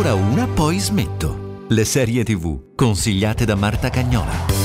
ancora una, poi smetto. Le serie TV consigliate da Marta Cagnola.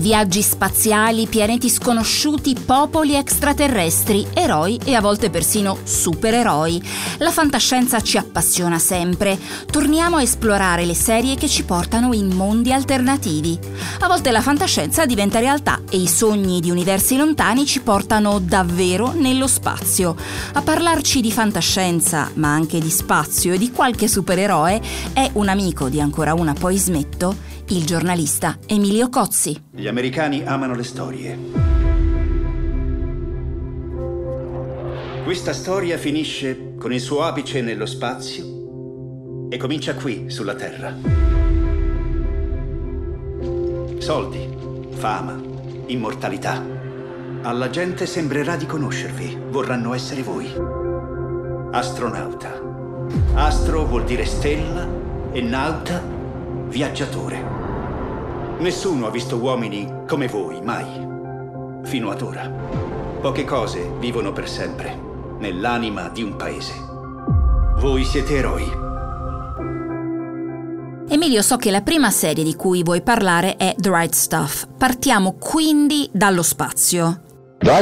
Viaggi spaziali, pianeti sconosciuti, popoli extraterrestri, eroi e a volte persino supereroi. La fantascienza ci appassiona sempre. Torniamo a esplorare le serie che ci portano in mondi alternativi. A volte la fantascienza diventa realtà e i sogni di universi lontani ci portano davvero nello spazio. A parlarci di fantascienza, ma anche di spazio e di qualche supereroe, è un amico di ancora una poi smetto il giornalista Emilio Cozzi. Gli americani amano le storie. Questa storia finisce con il suo apice nello spazio e comincia qui, sulla Terra. Soldi, fama, immortalità. Alla gente sembrerà di conoscervi, vorranno essere voi. Astronauta. Astro vuol dire stella e nauta viaggiatore. Nessuno ha visto uomini come voi, mai. Fino ad ora. Poche cose vivono per sempre, nell'anima di un paese. Voi siete eroi. Emilio, so che la prima serie di cui vuoi parlare è The Right Stuff. Partiamo quindi dallo spazio.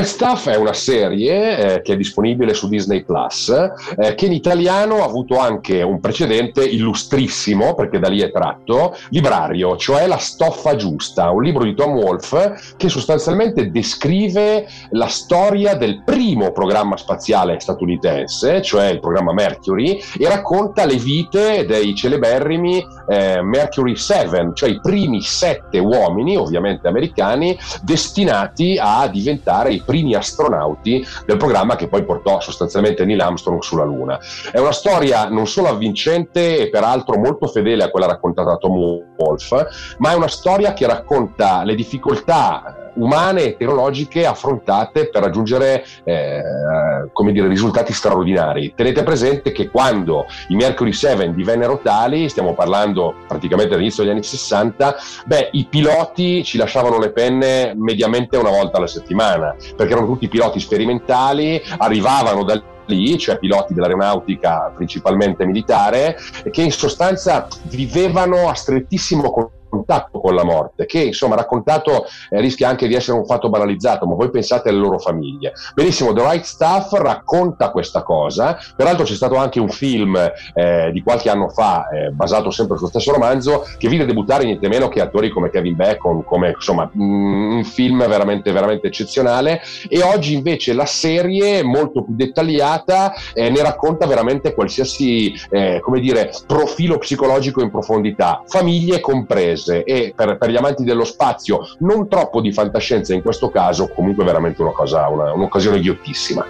Stuff è una serie eh, che è disponibile su Disney Plus, eh, che in italiano ha avuto anche un precedente illustrissimo, perché da lì è tratto, librario, cioè La stoffa giusta, un libro di Tom Wolfe che sostanzialmente descrive la storia del primo programma spaziale statunitense, cioè il programma Mercury, e racconta le vite dei celeberrimi eh, Mercury 7, cioè i primi sette uomini, ovviamente americani, destinati a diventare i primi astronauti del programma che poi portò sostanzialmente Neil Armstrong sulla Luna. È una storia non solo avvincente e peraltro molto fedele a quella raccontata da Tom Wolfe, ma è una storia che racconta le difficoltà umane e tecnologiche affrontate per raggiungere eh, come dire, risultati straordinari. Tenete presente che quando i Mercury 7 divennero tali, stiamo parlando praticamente dall'inizio degli anni 60, beh, i piloti ci lasciavano le penne mediamente una volta alla settimana, perché erano tutti piloti sperimentali, arrivavano dal lì, cioè piloti dell'aeronautica principalmente militare, che in sostanza vivevano a strettissimo contatto contatto con la morte, che insomma raccontato eh, rischia anche di essere un fatto banalizzato, ma voi pensate alle loro famiglie. Benissimo, The Right Stuff racconta questa cosa, peraltro c'è stato anche un film eh, di qualche anno fa, eh, basato sempre sullo stesso romanzo, che vide debuttare niente meno che attori come Kevin Bacon, come insomma mm, un film veramente, veramente eccezionale, e oggi invece la serie molto più dettagliata eh, ne racconta veramente qualsiasi, eh, come dire, profilo psicologico in profondità, famiglie comprese inglese e per, per, gli amanti dello spazio non troppo di fantascienza in questo caso, comunque veramente una cosa, una, un'occasione ghiottissima.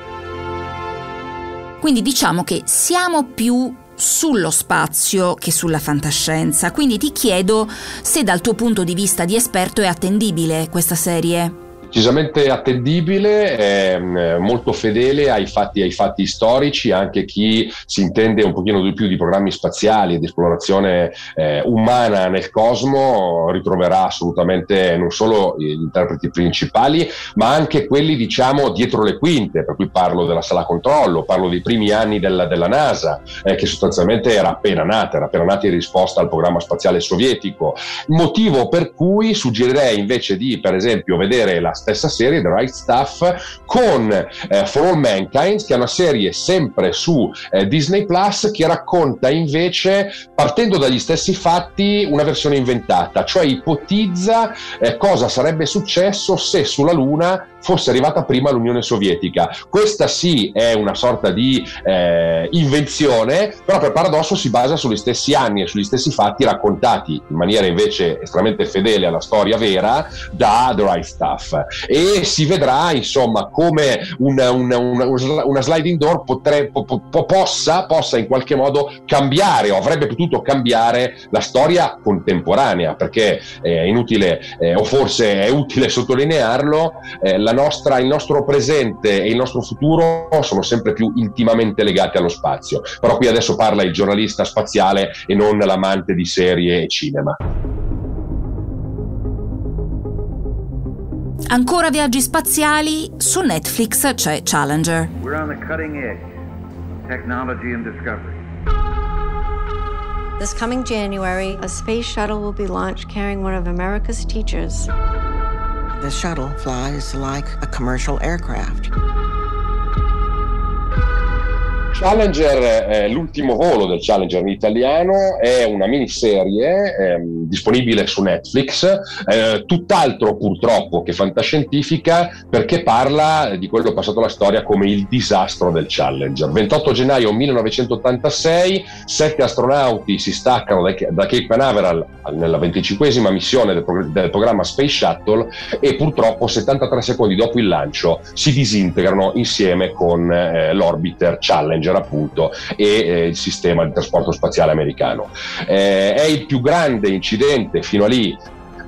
Quindi diciamo che siamo più sullo spazio che sulla fantascienza, quindi ti chiedo se dal tuo punto di vista di esperto è attendibile questa serie decisamente attendibile, eh, molto fedele ai fatti, ai fatti, storici, anche chi si intende un pochino di più di programmi spaziali e di esplorazione eh, umana nel cosmo ritroverà assolutamente non solo gli interpreti principali, ma anche quelli diciamo dietro le quinte, per cui parlo della sala controllo, parlo dei primi anni della, della NASA, eh, che sostanzialmente era appena nata, era appena nata in risposta al programma spaziale sovietico, motivo per cui suggerirei invece di per esempio vedere la stessa serie, The Right Stuff, con eh, For All Mankind, che è una serie sempre su eh, Disney Plus che racconta invece, partendo dagli stessi fatti, una versione inventata, cioè ipotizza eh, cosa sarebbe successo se sulla Luna fosse arrivata prima l'Unione Sovietica. Questa sì è una sorta di eh, invenzione, però per paradosso si basa sugli stessi anni e sugli stessi fatti raccontati in maniera invece estremamente fedele alla storia vera da The Right Stuff. E si vedrà insomma come una, una, una, una sliding door potre, po, po, possa, possa in qualche modo cambiare o avrebbe potuto cambiare la storia contemporanea, perché è inutile eh, o forse è utile sottolinearlo. Eh, nostra, il nostro presente e il nostro futuro sono sempre più intimamente legati allo spazio. Però qui adesso parla il giornalista spaziale e non l'amante di serie e cinema. Ancora viaggi spaziali? Su Netflix c'è Challenger. We're on the cutting edge. Technology and discovery. This coming January, a space shuttle will be launched carrying one of America's teachers. The shuttle flies like a commercial aircraft. Challenger, eh, l'ultimo volo del Challenger in italiano, è una miniserie eh, disponibile su Netflix, eh, tutt'altro purtroppo che fantascientifica perché parla di quello passato alla storia come il disastro del Challenger. 28 gennaio 1986, sette astronauti si staccano da, da Cape Canaveral nella 25esima missione del, pro- del programma Space Shuttle e purtroppo 73 secondi dopo il lancio si disintegrano insieme con eh, l'orbiter Challenger appunto e eh, il sistema di trasporto spaziale americano. Eh, è il più grande incidente fino a lì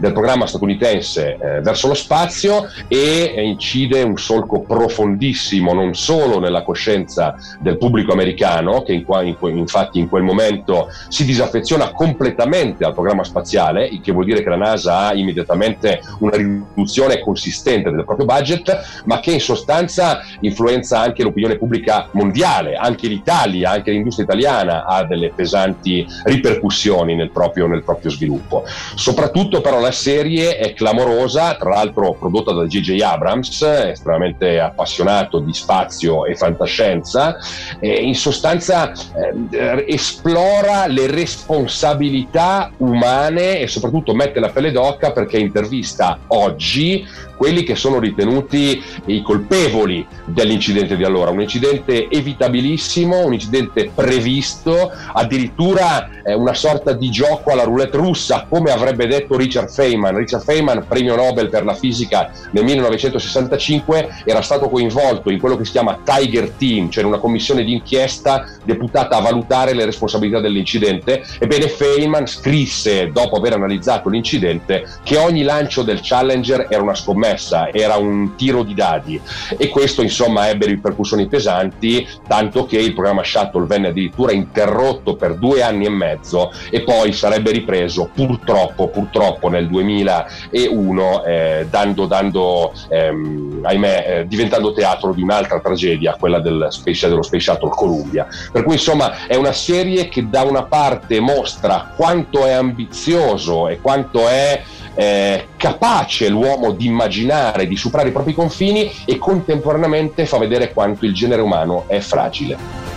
del programma statunitense eh, verso lo spazio e incide un solco profondissimo non solo nella coscienza del pubblico americano, che in qua, in, infatti in quel momento si disaffeziona completamente al programma spaziale, il che vuol dire che la NASA ha immediatamente una riduzione consistente del proprio budget, ma che in sostanza influenza anche l'opinione pubblica mondiale, anche l'Italia, anche l'industria italiana ha delle pesanti ripercussioni nel proprio, nel proprio sviluppo. Soprattutto però la la serie è clamorosa, tra l'altro prodotta da J.J. Abrams, estremamente appassionato di spazio e fantascienza, e in sostanza eh, esplora le responsabilità umane e soprattutto mette la pelle d'occa perché intervista oggi quelli che sono ritenuti i colpevoli dell'incidente di allora, un incidente evitabilissimo, un incidente previsto, addirittura eh, una sorta di gioco alla roulette russa, come avrebbe detto Richard Feynman. Richard Feynman, premio Nobel per la fisica nel 1965, era stato coinvolto in quello che si chiama Tiger Team, cioè una commissione di inchiesta deputata a valutare le responsabilità dell'incidente. Ebbene, Feynman scrisse, dopo aver analizzato l'incidente, che ogni lancio del Challenger era una scommessa, era un tiro di dadi e questo insomma ebbe ripercussioni pesanti, tanto che il programma Shuttle venne addirittura interrotto per due anni e mezzo e poi sarebbe ripreso purtroppo, purtroppo nel 2001 eh, dando, dando ehm, ahimè, eh, diventando teatro di un'altra tragedia, quella del space, dello Space Shuttle Columbia. Per cui insomma è una serie che da una parte mostra quanto è ambizioso e quanto è eh, capace l'uomo di immaginare, di superare i propri confini e contemporaneamente fa vedere quanto il genere umano è fragile.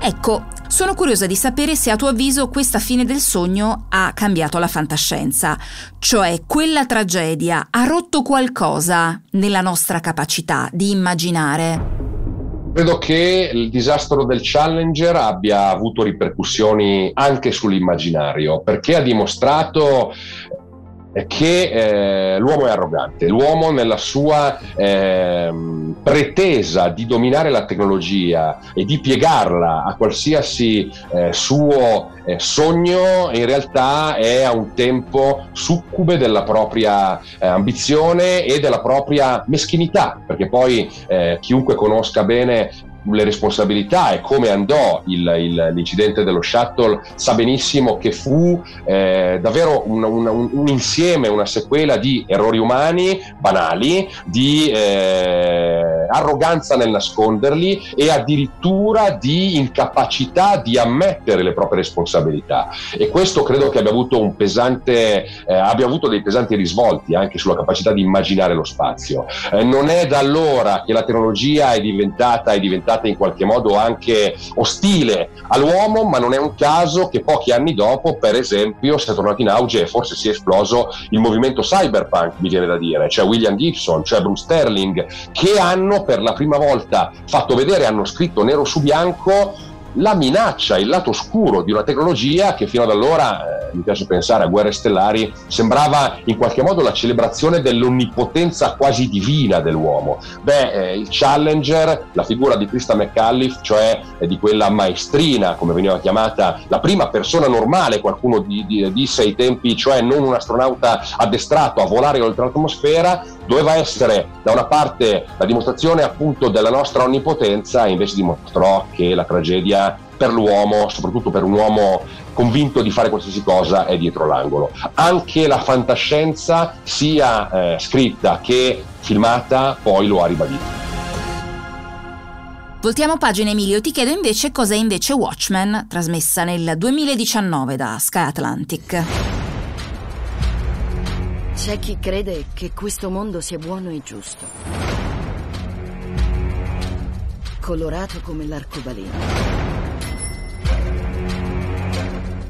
Ecco, sono curiosa di sapere se a tuo avviso questa fine del sogno ha cambiato la fantascienza, cioè quella tragedia ha rotto qualcosa nella nostra capacità di immaginare. Credo che il disastro del Challenger abbia avuto ripercussioni anche sull'immaginario, perché ha dimostrato che eh, l'uomo è arrogante, l'uomo nella sua eh, pretesa di dominare la tecnologia e di piegarla a qualsiasi eh, suo eh, sogno, in realtà è a un tempo succube della propria eh, ambizione e della propria meschinità, perché poi eh, chiunque conosca bene le responsabilità e come andò il, il, l'incidente dello shuttle sa benissimo che fu eh, davvero un, un, un, insieme, una sequela di errori umani banali, di eh, arroganza nel nasconderli e addirittura di incapacità di ammettere le proprie responsabilità. E questo credo che abbia avuto, un pesante, eh, abbia avuto dei pesanti risvolti anche sulla capacità di immaginare lo spazio. Eh, non è da allora che la tecnologia è diventata, è diventata diventata in qualche modo anche ostile all'uomo, ma non è un caso che pochi anni dopo, per esempio, sia tornato in auge e forse sia esploso il movimento cyberpunk, mi viene da dire, cioè William Gibson, cioè Bruce Sterling, che hanno per la prima volta fatto vedere, hanno scritto nero su bianco la minaccia, il lato oscuro di una tecnologia che fino ad allora, eh, mi piace pensare a guerre stellari, sembrava in qualche modo la celebrazione dell'onnipotenza quasi divina dell'uomo. Beh, eh, il Challenger, la figura di Krista McCulliff, cioè eh, di quella maestrina, come veniva chiamata, la prima persona normale, qualcuno di, di, disse ai tempi, cioè non un astronauta addestrato a volare oltre l'atmosfera, doveva essere da una parte la dimostrazione appunto della nostra onnipotenza e invece dimostrò che la tragedia per l'uomo, soprattutto per un uomo convinto di fare qualsiasi cosa, è dietro l'angolo. Anche la fantascienza, sia eh, scritta che filmata, poi lo ha ribadito. Voltiamo pagina Emilio, ti chiedo invece cos'è invece Watchmen, trasmessa nel 2019 da Sky Atlantic. C'è chi crede che questo mondo sia buono e giusto. Colorato come l'arcobaleno.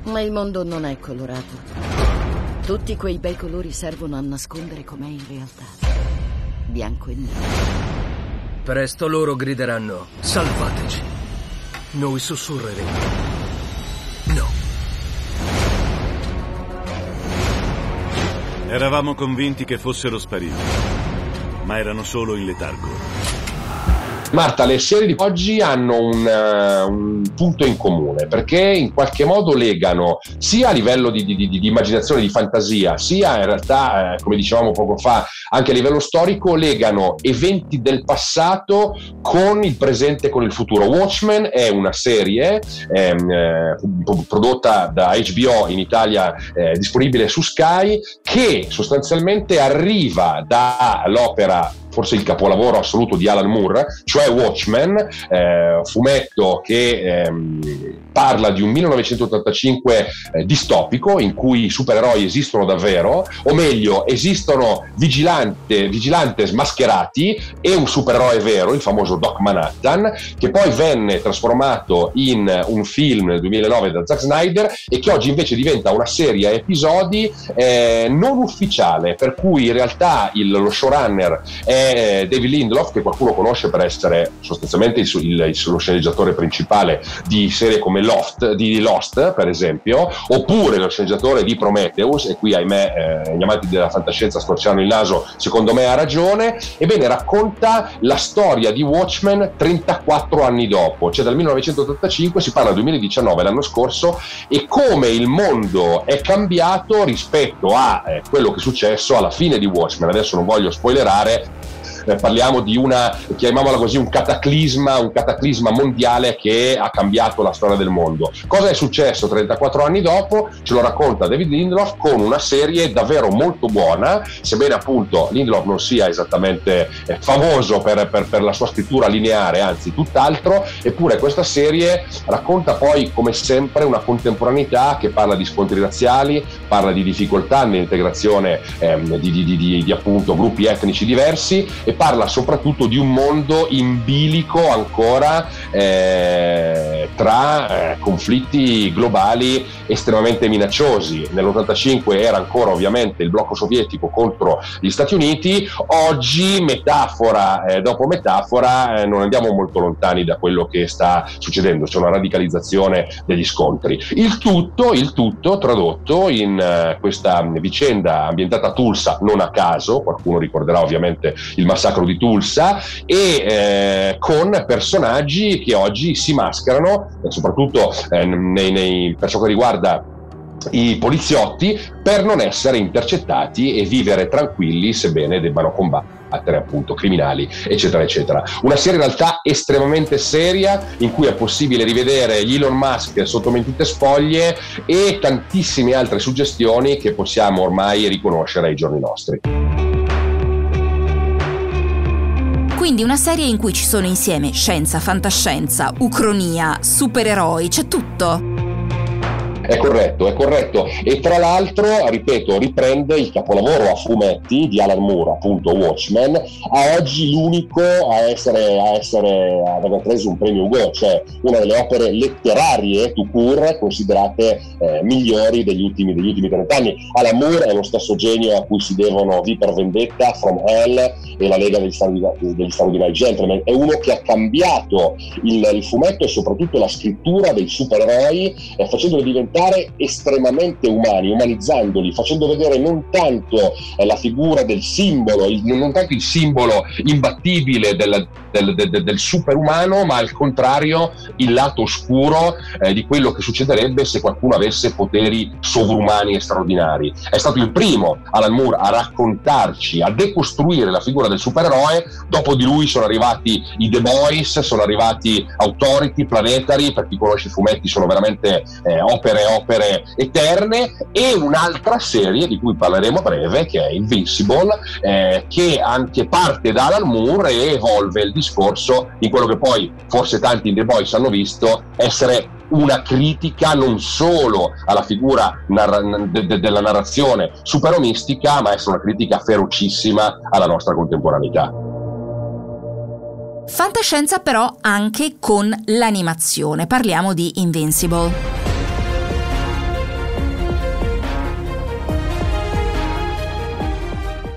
Ma il mondo non è colorato. Tutti quei bei colori servono a nascondere com'è in realtà. Bianco e nero. Presto loro grideranno: Salvateci! Noi sussurreremo: Eravamo convinti che fossero spariti, ma erano solo in letargo. Marta, le serie di oggi hanno un, uh, un, punto in comune perché in qualche modo legano sia a livello di, di, di, di immaginazione, di fantasia, sia in realtà, eh, come dicevamo poco fa, anche a livello storico, legano eventi del passato con il presente e con il futuro. Watchmen è una serie ehm, eh, prodotta da HBO in Italia, eh, disponibile su Sky, che sostanzialmente arriva dall'opera forse il capolavoro assoluto di Alan Moore, cioè Watchmen, eh, fumetto che ehm, parla di un 1985 eh, distopico in cui i supereroi esistono davvero, o meglio, esistono vigilante, vigilantes mascherati e un supereroe vero, il famoso Doc Manhattan, che poi venne trasformato in un film nel 2009 da Zack Snyder e che oggi invece diventa una serie a episodi eh, non ufficiale, per cui in realtà il, lo showrunner è eh, David Lindelof, che qualcuno conosce per essere sostanzialmente il, il, il, lo sceneggiatore principale di serie come Lost, di Lost, per esempio, oppure lo sceneggiatore di Prometheus, e qui ahimè eh, gli amanti della fantascienza storceranno il naso, secondo me ha ragione, ebbene racconta la storia di Watchmen 34 anni dopo, cioè dal 1985 si parla del 2019, l'anno scorso, e come il mondo è cambiato rispetto a eh, quello che è successo alla fine di Watchmen. Adesso non voglio spoilerare, eh, parliamo di una, chiamiamola così, un cataclisma, un cataclisma mondiale che ha cambiato la storia del mondo. Cosa è successo 34 anni dopo? Ce lo racconta David Lindelof con una serie davvero molto buona, sebbene appunto Lindelof non sia esattamente eh, famoso per, per, per la sua scrittura lineare, anzi tutt'altro, eppure questa serie racconta poi come sempre una contemporaneità che parla di scontri razziali, parla di difficoltà nell'integrazione ehm, di, di, di, di appunto gruppi etnici diversi e parla soprattutto di un mondo in bilico ancora eh, tra eh, conflitti globali estremamente minacciosi. Nell'85 era ancora ovviamente il blocco sovietico contro gli Stati Uniti, oggi metafora eh, dopo metafora eh, non andiamo molto lontani da quello che sta succedendo, c'è una radicalizzazione degli scontri. Il tutto, il tutto tradotto in eh, questa vicenda ambientata a Tulsa, non a caso, qualcuno ricorderà ovviamente il massacro massacro di Tulsa e eh, con personaggi che oggi si mascherano, soprattutto eh, nei, nei, per ciò che riguarda i poliziotti per non essere intercettati e vivere tranquilli sebbene debbano combattere appunto criminali eccetera eccetera una serie in realtà estremamente seria in cui è possibile rivedere Elon Musk sotto mentite spoglie e tantissime altre suggestioni che possiamo ormai riconoscere ai giorni nostri. Quindi una serie in cui ci sono insieme scienza, fantascienza, ucronia, supereroi, c'è tutto. È corretto, è corretto. E tra l'altro, ripeto, riprende il capolavoro a fumetti di Alan Moore, appunto Watchmen, a oggi l'unico a essere, a essere ad aver preso un premio Hugo, cioè una delle opere letterarie to cure considerate eh, migliori degli ultimi, degli ultimi 30 anni. Alan Moore è lo stesso genio a cui si devono V Vendetta, From Hell e la Lega degli Straordinari, Gentleman. È uno che ha cambiato il, il fumetto e soprattutto la scrittura dei supereroi, eh, facendoli diventare diventare estremamente umani, umanizzandoli, facendo vedere non tanto eh, la figura del simbolo, il, non tanto il simbolo imbattibile del, del, del, del superumano, ma al contrario il lato oscuro eh, di quello che succederebbe se qualcuno avesse poteri sovrumani e straordinari. È stato il primo, Alan Moore, a raccontarci, a decostruire la figura del supereroe, dopo di lui sono arrivati i The Boys, sono arrivati Authority, Planetary, per chi conosce i fumetti sono veramente eh, opere opere eterne e un'altra serie di cui parleremo a breve che è Invincible, eh, che anche parte da Alan Moore e evolve il discorso in quello che poi forse tanti in The Boys hanno visto essere una critica non solo alla figura narra- de- de- della narrazione superomistica, ma essere una critica ferocissima alla nostra contemporaneità. Fantascienza però anche con l'animazione, parliamo di Invincible.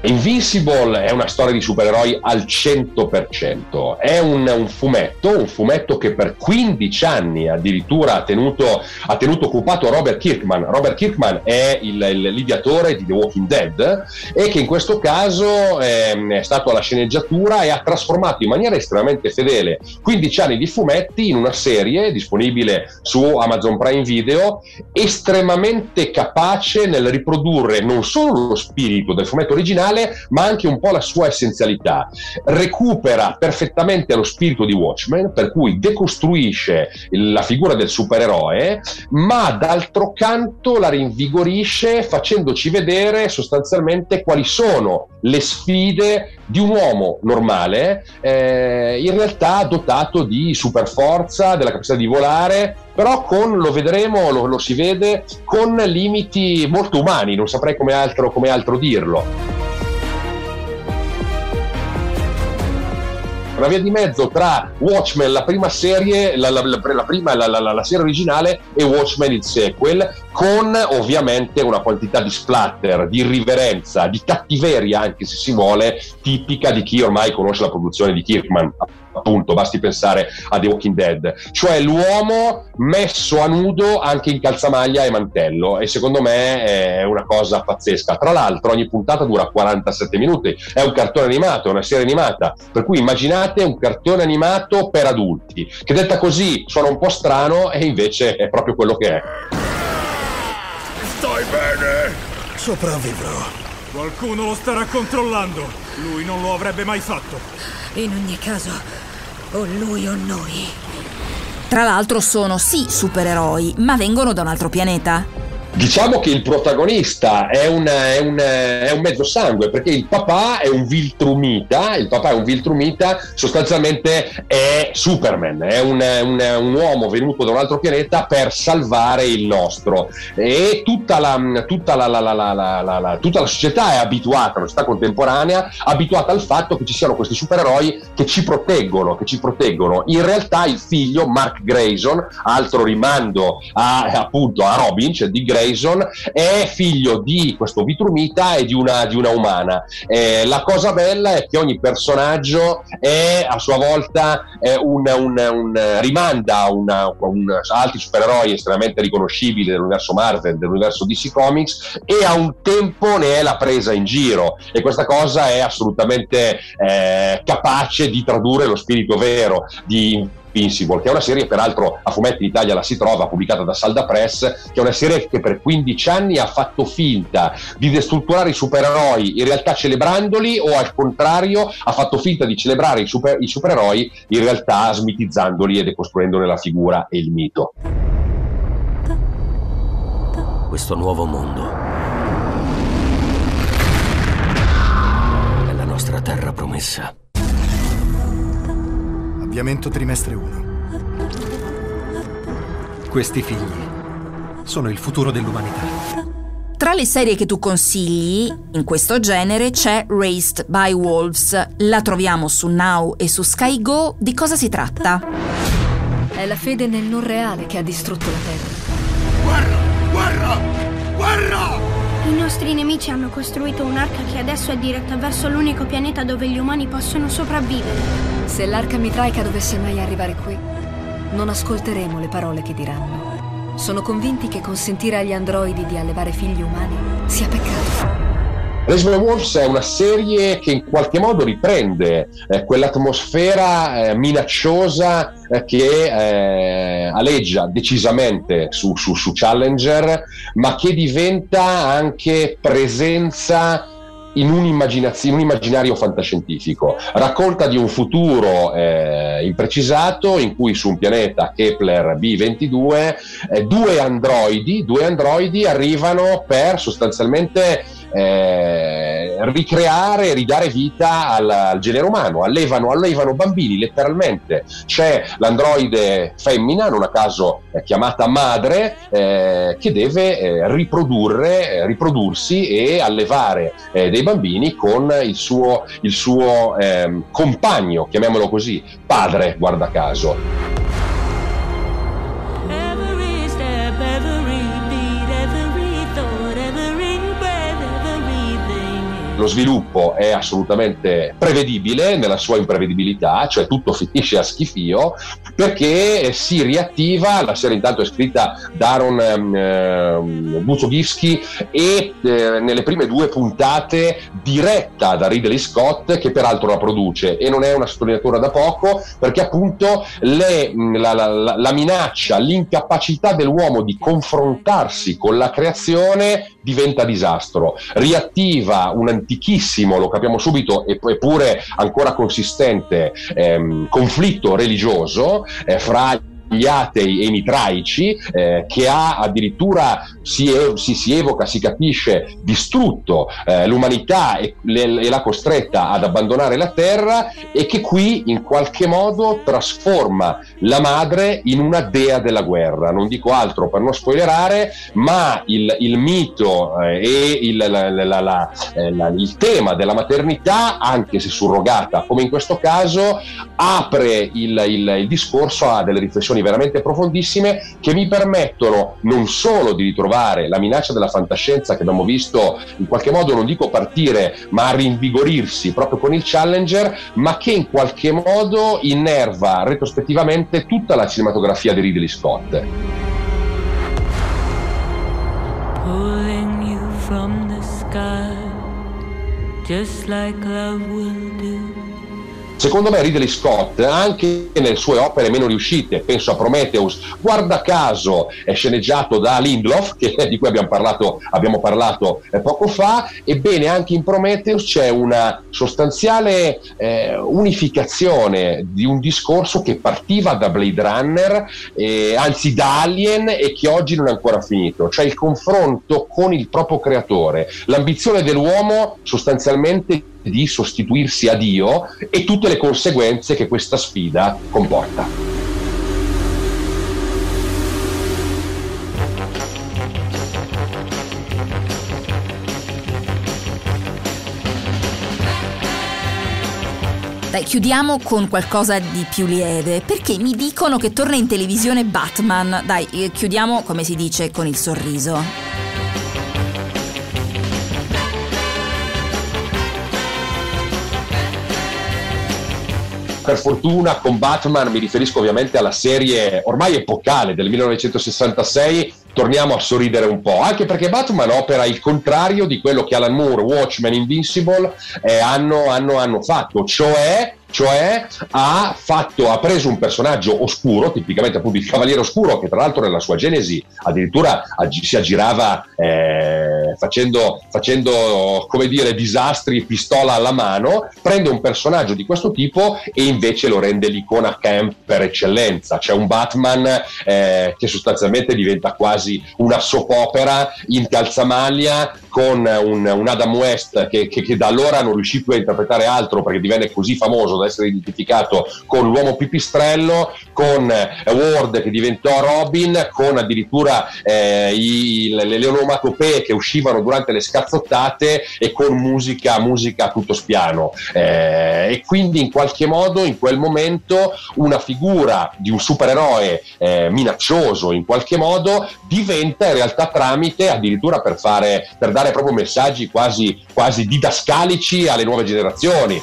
Invincible è una storia di supereroi al 100%, è un, un, fumetto, un fumetto che per 15 anni addirittura ha tenuto, ha tenuto occupato Robert Kirkman. Robert Kirkman è il, il, l'ideatore di The Walking Dead e che in questo caso è, ehm, è stato alla sceneggiatura e ha trasformato in maniera estremamente fedele 15 anni di fumetti in una serie disponibile su Amazon Prime Video estremamente capace nel riprodurre non solo lo spirito del fumetto originale ma anche un po' la sua essenzialità. Recupera perfettamente lo spirito di Watchmen, per cui decostruisce la figura del supereroe, ma d'altro canto la rinvigorisce facendoci vedere sostanzialmente quali sono le sfide di un uomo normale, eh, in realtà dotato di superforza, della capacità di volare, però con, lo vedremo, lo, lo si vede, con limiti molto umani, non saprei come altro, come altro dirlo. Una via di mezzo tra Watchmen, la prima serie, la, la, la, prima, la, serie originale, e Watchmen, il sequel, con ovviamente una quantità di splatter, di irriverenza, di cattiveria, anche se si vuole, tipica di chi ormai conosce la produzione di Kirkman appunto, basti pensare a The Walking Dead, cioè l'uomo messo a nudo anche in calzamaglia e mantello e secondo me è una cosa pazzesca. Tra l'altro ogni puntata dura 47 minuti, è un cartone animato, è una serie animata, per cui immaginate un cartone animato per adulti, che detta così suona un po' strano e invece è proprio quello che è. Stai bene? Sopravvivrò. Qualcuno lo starà controllando. Lui non lo avrebbe mai fatto. In ogni caso, o lui o noi. Tra l'altro sono sì supereroi, ma vengono da un altro pianeta. Diciamo che il protagonista è un, è, un, è un, mezzo sangue perché il papà è un Viltrumita, il papà è un Viltrumita, sostanzialmente è Superman, è un, un, uomo venuto da un altro pianeta per salvare il nostro e tutta la, tutta la, la, tutta la società è abituata, la società contemporanea, abituata al fatto che ci siano questi supereroi che ci proteggono, che ci proteggono. In realtà il figlio, Mark Grayson, altro rimando a, appunto a Robin, cioè di Grayson, Jason è figlio di questo Vitrumita e di una, di una umana. Eh, la cosa bella è che ogni personaggio è a sua volta un, un, un, rimanda a una, un, altri supereroi estremamente riconoscibili dell'universo Marvel, dell'universo DC Comics e a un tempo ne è la presa in giro e questa cosa è assolutamente eh, capace di tradurre lo spirito vero di Invincible, che è una serie peraltro a fumetti in Italia la si trova, pubblicata da Salda Press, che è una serie che per 15 anni ha fatto finta di destrutturare i supereroi, in realtà celebrandoli, o al contrario ha fatto finta di celebrare i, super, i supereroi, in realtà smitizzandoli e decostruendone la figura e il mito. Questo nuovo mondo è la nostra terra promessa. Avviamento trimestre 1. Questi figli sono il futuro dell'umanità. Tra le serie che tu consigli in questo genere c'è Raised by Wolves. La troviamo su Now e su Sky Go. Di cosa si tratta? È la fede nel non reale che ha distrutto la Terra. Guerra! Guerra! Guerra! I nostri nemici hanno costruito un'arca che adesso è diretta verso l'unico pianeta dove gli umani possono sopravvivere. Se l'arca mitraica dovesse mai arrivare qui, non ascolteremo le parole che diranno. Sono convinti che consentire agli androidi di allevare figli umani sia peccato. Resident Wolves è una serie che in qualche modo riprende eh, quell'atmosfera eh, minacciosa eh, che eh, aleggia decisamente su, su, su Challenger, ma che diventa anche presenza in un, in un, immaginario fantascientifico. Racconta di un futuro eh, imprecisato in cui su un pianeta Kepler B22 eh, due, androidi, due androidi arrivano per sostanzialmente eh, ricreare, ridare vita al, al, genere umano, allevano, allevano bambini letteralmente. C'è l'androide femmina, non a caso eh, chiamata madre, eh, che deve eh, riprodurre, eh, riprodursi e allevare dei bambini con il suo, il suo ehm, compagno, chiamiamolo così, padre, guarda caso. Lo sviluppo è assolutamente prevedibile nella sua imprevedibilità, cioè tutto finisce a schifio, perché si riattiva, la serie intanto è scritta da Aaron eh, Buzogivsky e eh, nelle prime due puntate diretta da Ridley Scott, che peraltro la produce, e non è una sottolineatura da poco, perché appunto le, la, la, la minaccia, l'incapacità dell'uomo di confrontarsi con la creazione diventa disastro, riattiva un antichissimo, lo capiamo subito, eppure ancora consistente ehm, conflitto religioso eh, fra gli atei e i mitraici, eh, che ha addirittura, si, si, si, evoca, si capisce, distrutto eh, l'umanità e, le, e l'ha costretta ad abbandonare la terra e che qui in qualche modo trasforma la madre in una dea della guerra. Non dico altro per non spoilerare, ma il, il mito eh, e il, la, la, la, eh, il tema della maternità, anche se surrogata come in questo caso, apre il, il discorso a delle riflessioni riflessioni veramente profondissime che mi permettono non solo di ritrovare la minaccia della fantascienza che abbiamo visto in qualche modo non dico partire ma rinvigorirsi proprio con il Challenger ma che in qualche modo innerva retrospettivamente tutta la cinematografia di Ridley Scott. Pulling you just like love will do. Secondo me Ridley Scott, anche nelle sue opere meno riuscite, penso a Prometheus, guarda caso è sceneggiato da Lindlof, che, di cui abbiamo parlato, abbiamo parlato eh, poco fa, ebbene anche in Prometheus c'è una sostanziale eh, unificazione di un discorso che partiva da Blade Runner, eh, anzi da Alien e che oggi non è ancora finito, cioè il confronto con il proprio creatore, l'ambizione dell'uomo sostanzialmente di sostituirsi a Dio e tutte le conseguenze che questa sfida comporta. Dai, chiudiamo con qualcosa di più lieve, perché mi dicono che torna in televisione Batman. Dai, eh, chiudiamo come si dice con il sorriso. Per fortuna con Batman mi riferisco ovviamente alla serie ormai epocale del 1966 torniamo a sorridere un po', anche perché Batman opera il contrario di quello che Alan Moore, Watchmen, Invincible eh, hanno, hanno, hanno fatto, cioè cioè ha, fatto, ha preso un personaggio oscuro, tipicamente appunto il cavaliere oscuro, che tra l'altro nella sua genesi addirittura si aggirava eh, facendo, facendo, come dire, disastri pistola alla mano, prende un personaggio di questo tipo e invece lo rende l'icona camp per eccellenza. C'è un Batman eh, che sostanzialmente diventa quasi una soap opera in calzamaglia con un, un Adam West che, che, che da allora non riuscì più a interpretare altro perché divenne così famoso da essere identificato con l'uomo pipistrello, con eh, Ward che diventò Robin, con addirittura eh, i, le, le onomatopee che uscivano durante le scazzottate e con musica, musica a tutto spiano. Eh, e quindi in qualche modo in quel momento una figura di un supereroe eh, minaccioso in qualche modo diventa in realtà tramite addirittura per, fare, per dare proprio messaggi quasi, quasi didascalici alle nuove generazioni.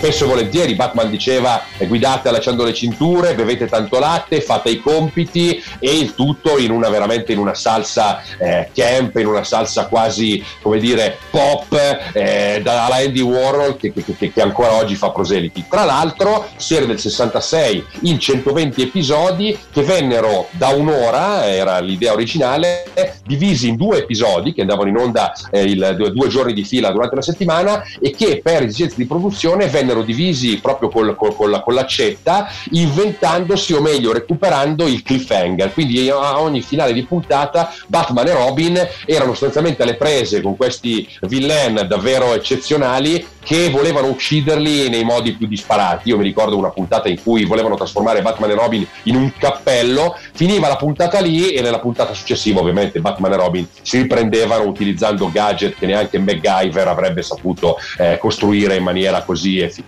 Spesso e volentieri Batman diceva guidate allacciando le cinture, bevete tanto latte, fate i compiti e il tutto in una veramente in una salsa eh, camp, in una salsa quasi come dire pop eh, dalla Andy Warhol che, che, che, ancora oggi fa proseliti. Tra l'altro, serie del 66 in 120 episodi che vennero da un'ora, era l'idea originale, divisi in due episodi che andavano in onda eh, il, due giorni di fila durante la settimana e che per esigenze di produzione vennero divisi proprio col, col, con, con l'accetta, inventandosi o meglio recuperando il cliffhanger. Quindi a ogni finale di puntata Batman e Robin erano sostanzialmente alle prese con questi villain davvero eccezionali che volevano ucciderli nei modi più disparati. Io mi ricordo una puntata in cui volevano trasformare Batman e Robin in un cappello, finiva la puntata lì e nella puntata successiva ovviamente Batman e Robin si riprendevano utilizzando gadget che neanche MacGyver avrebbe saputo eh, costruire in maniera così efficace.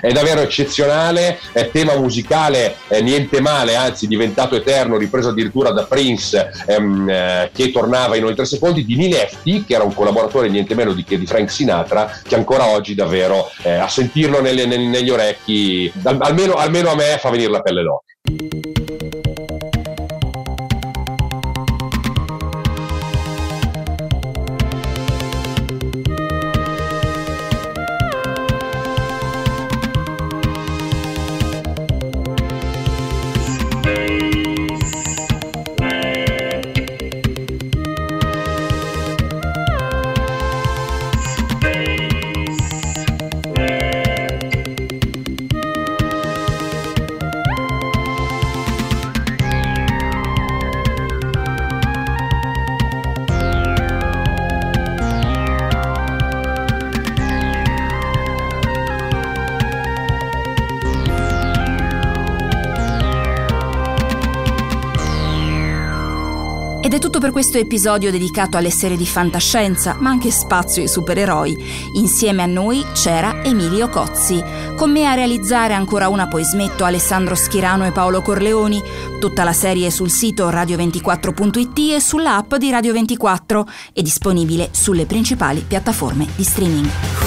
È davvero eccezionale, è tema musicale eh, niente male, anzi diventato eterno, ripreso addirittura da Prince ehm, eh, che tornava in ogni tre secondi, di Neil Hefti che era un collaboratore niente meno di, che di Frank Sinatra che ancora oggi davvero eh, a sentirlo nelle, nelle, negli orecchi, almeno, almeno a me fa venire la pelle d'oca. Questo episodio dedicato alle serie di fantascienza, ma anche spazio ai supereroi. Insieme a noi c'era Emilio Cozzi. Con me a realizzare ancora una poi smetto Alessandro Schirano e Paolo Corleoni. Tutta la serie è sul sito radio24.it e sull'app di Radio 24 e disponibile sulle principali piattaforme di streaming.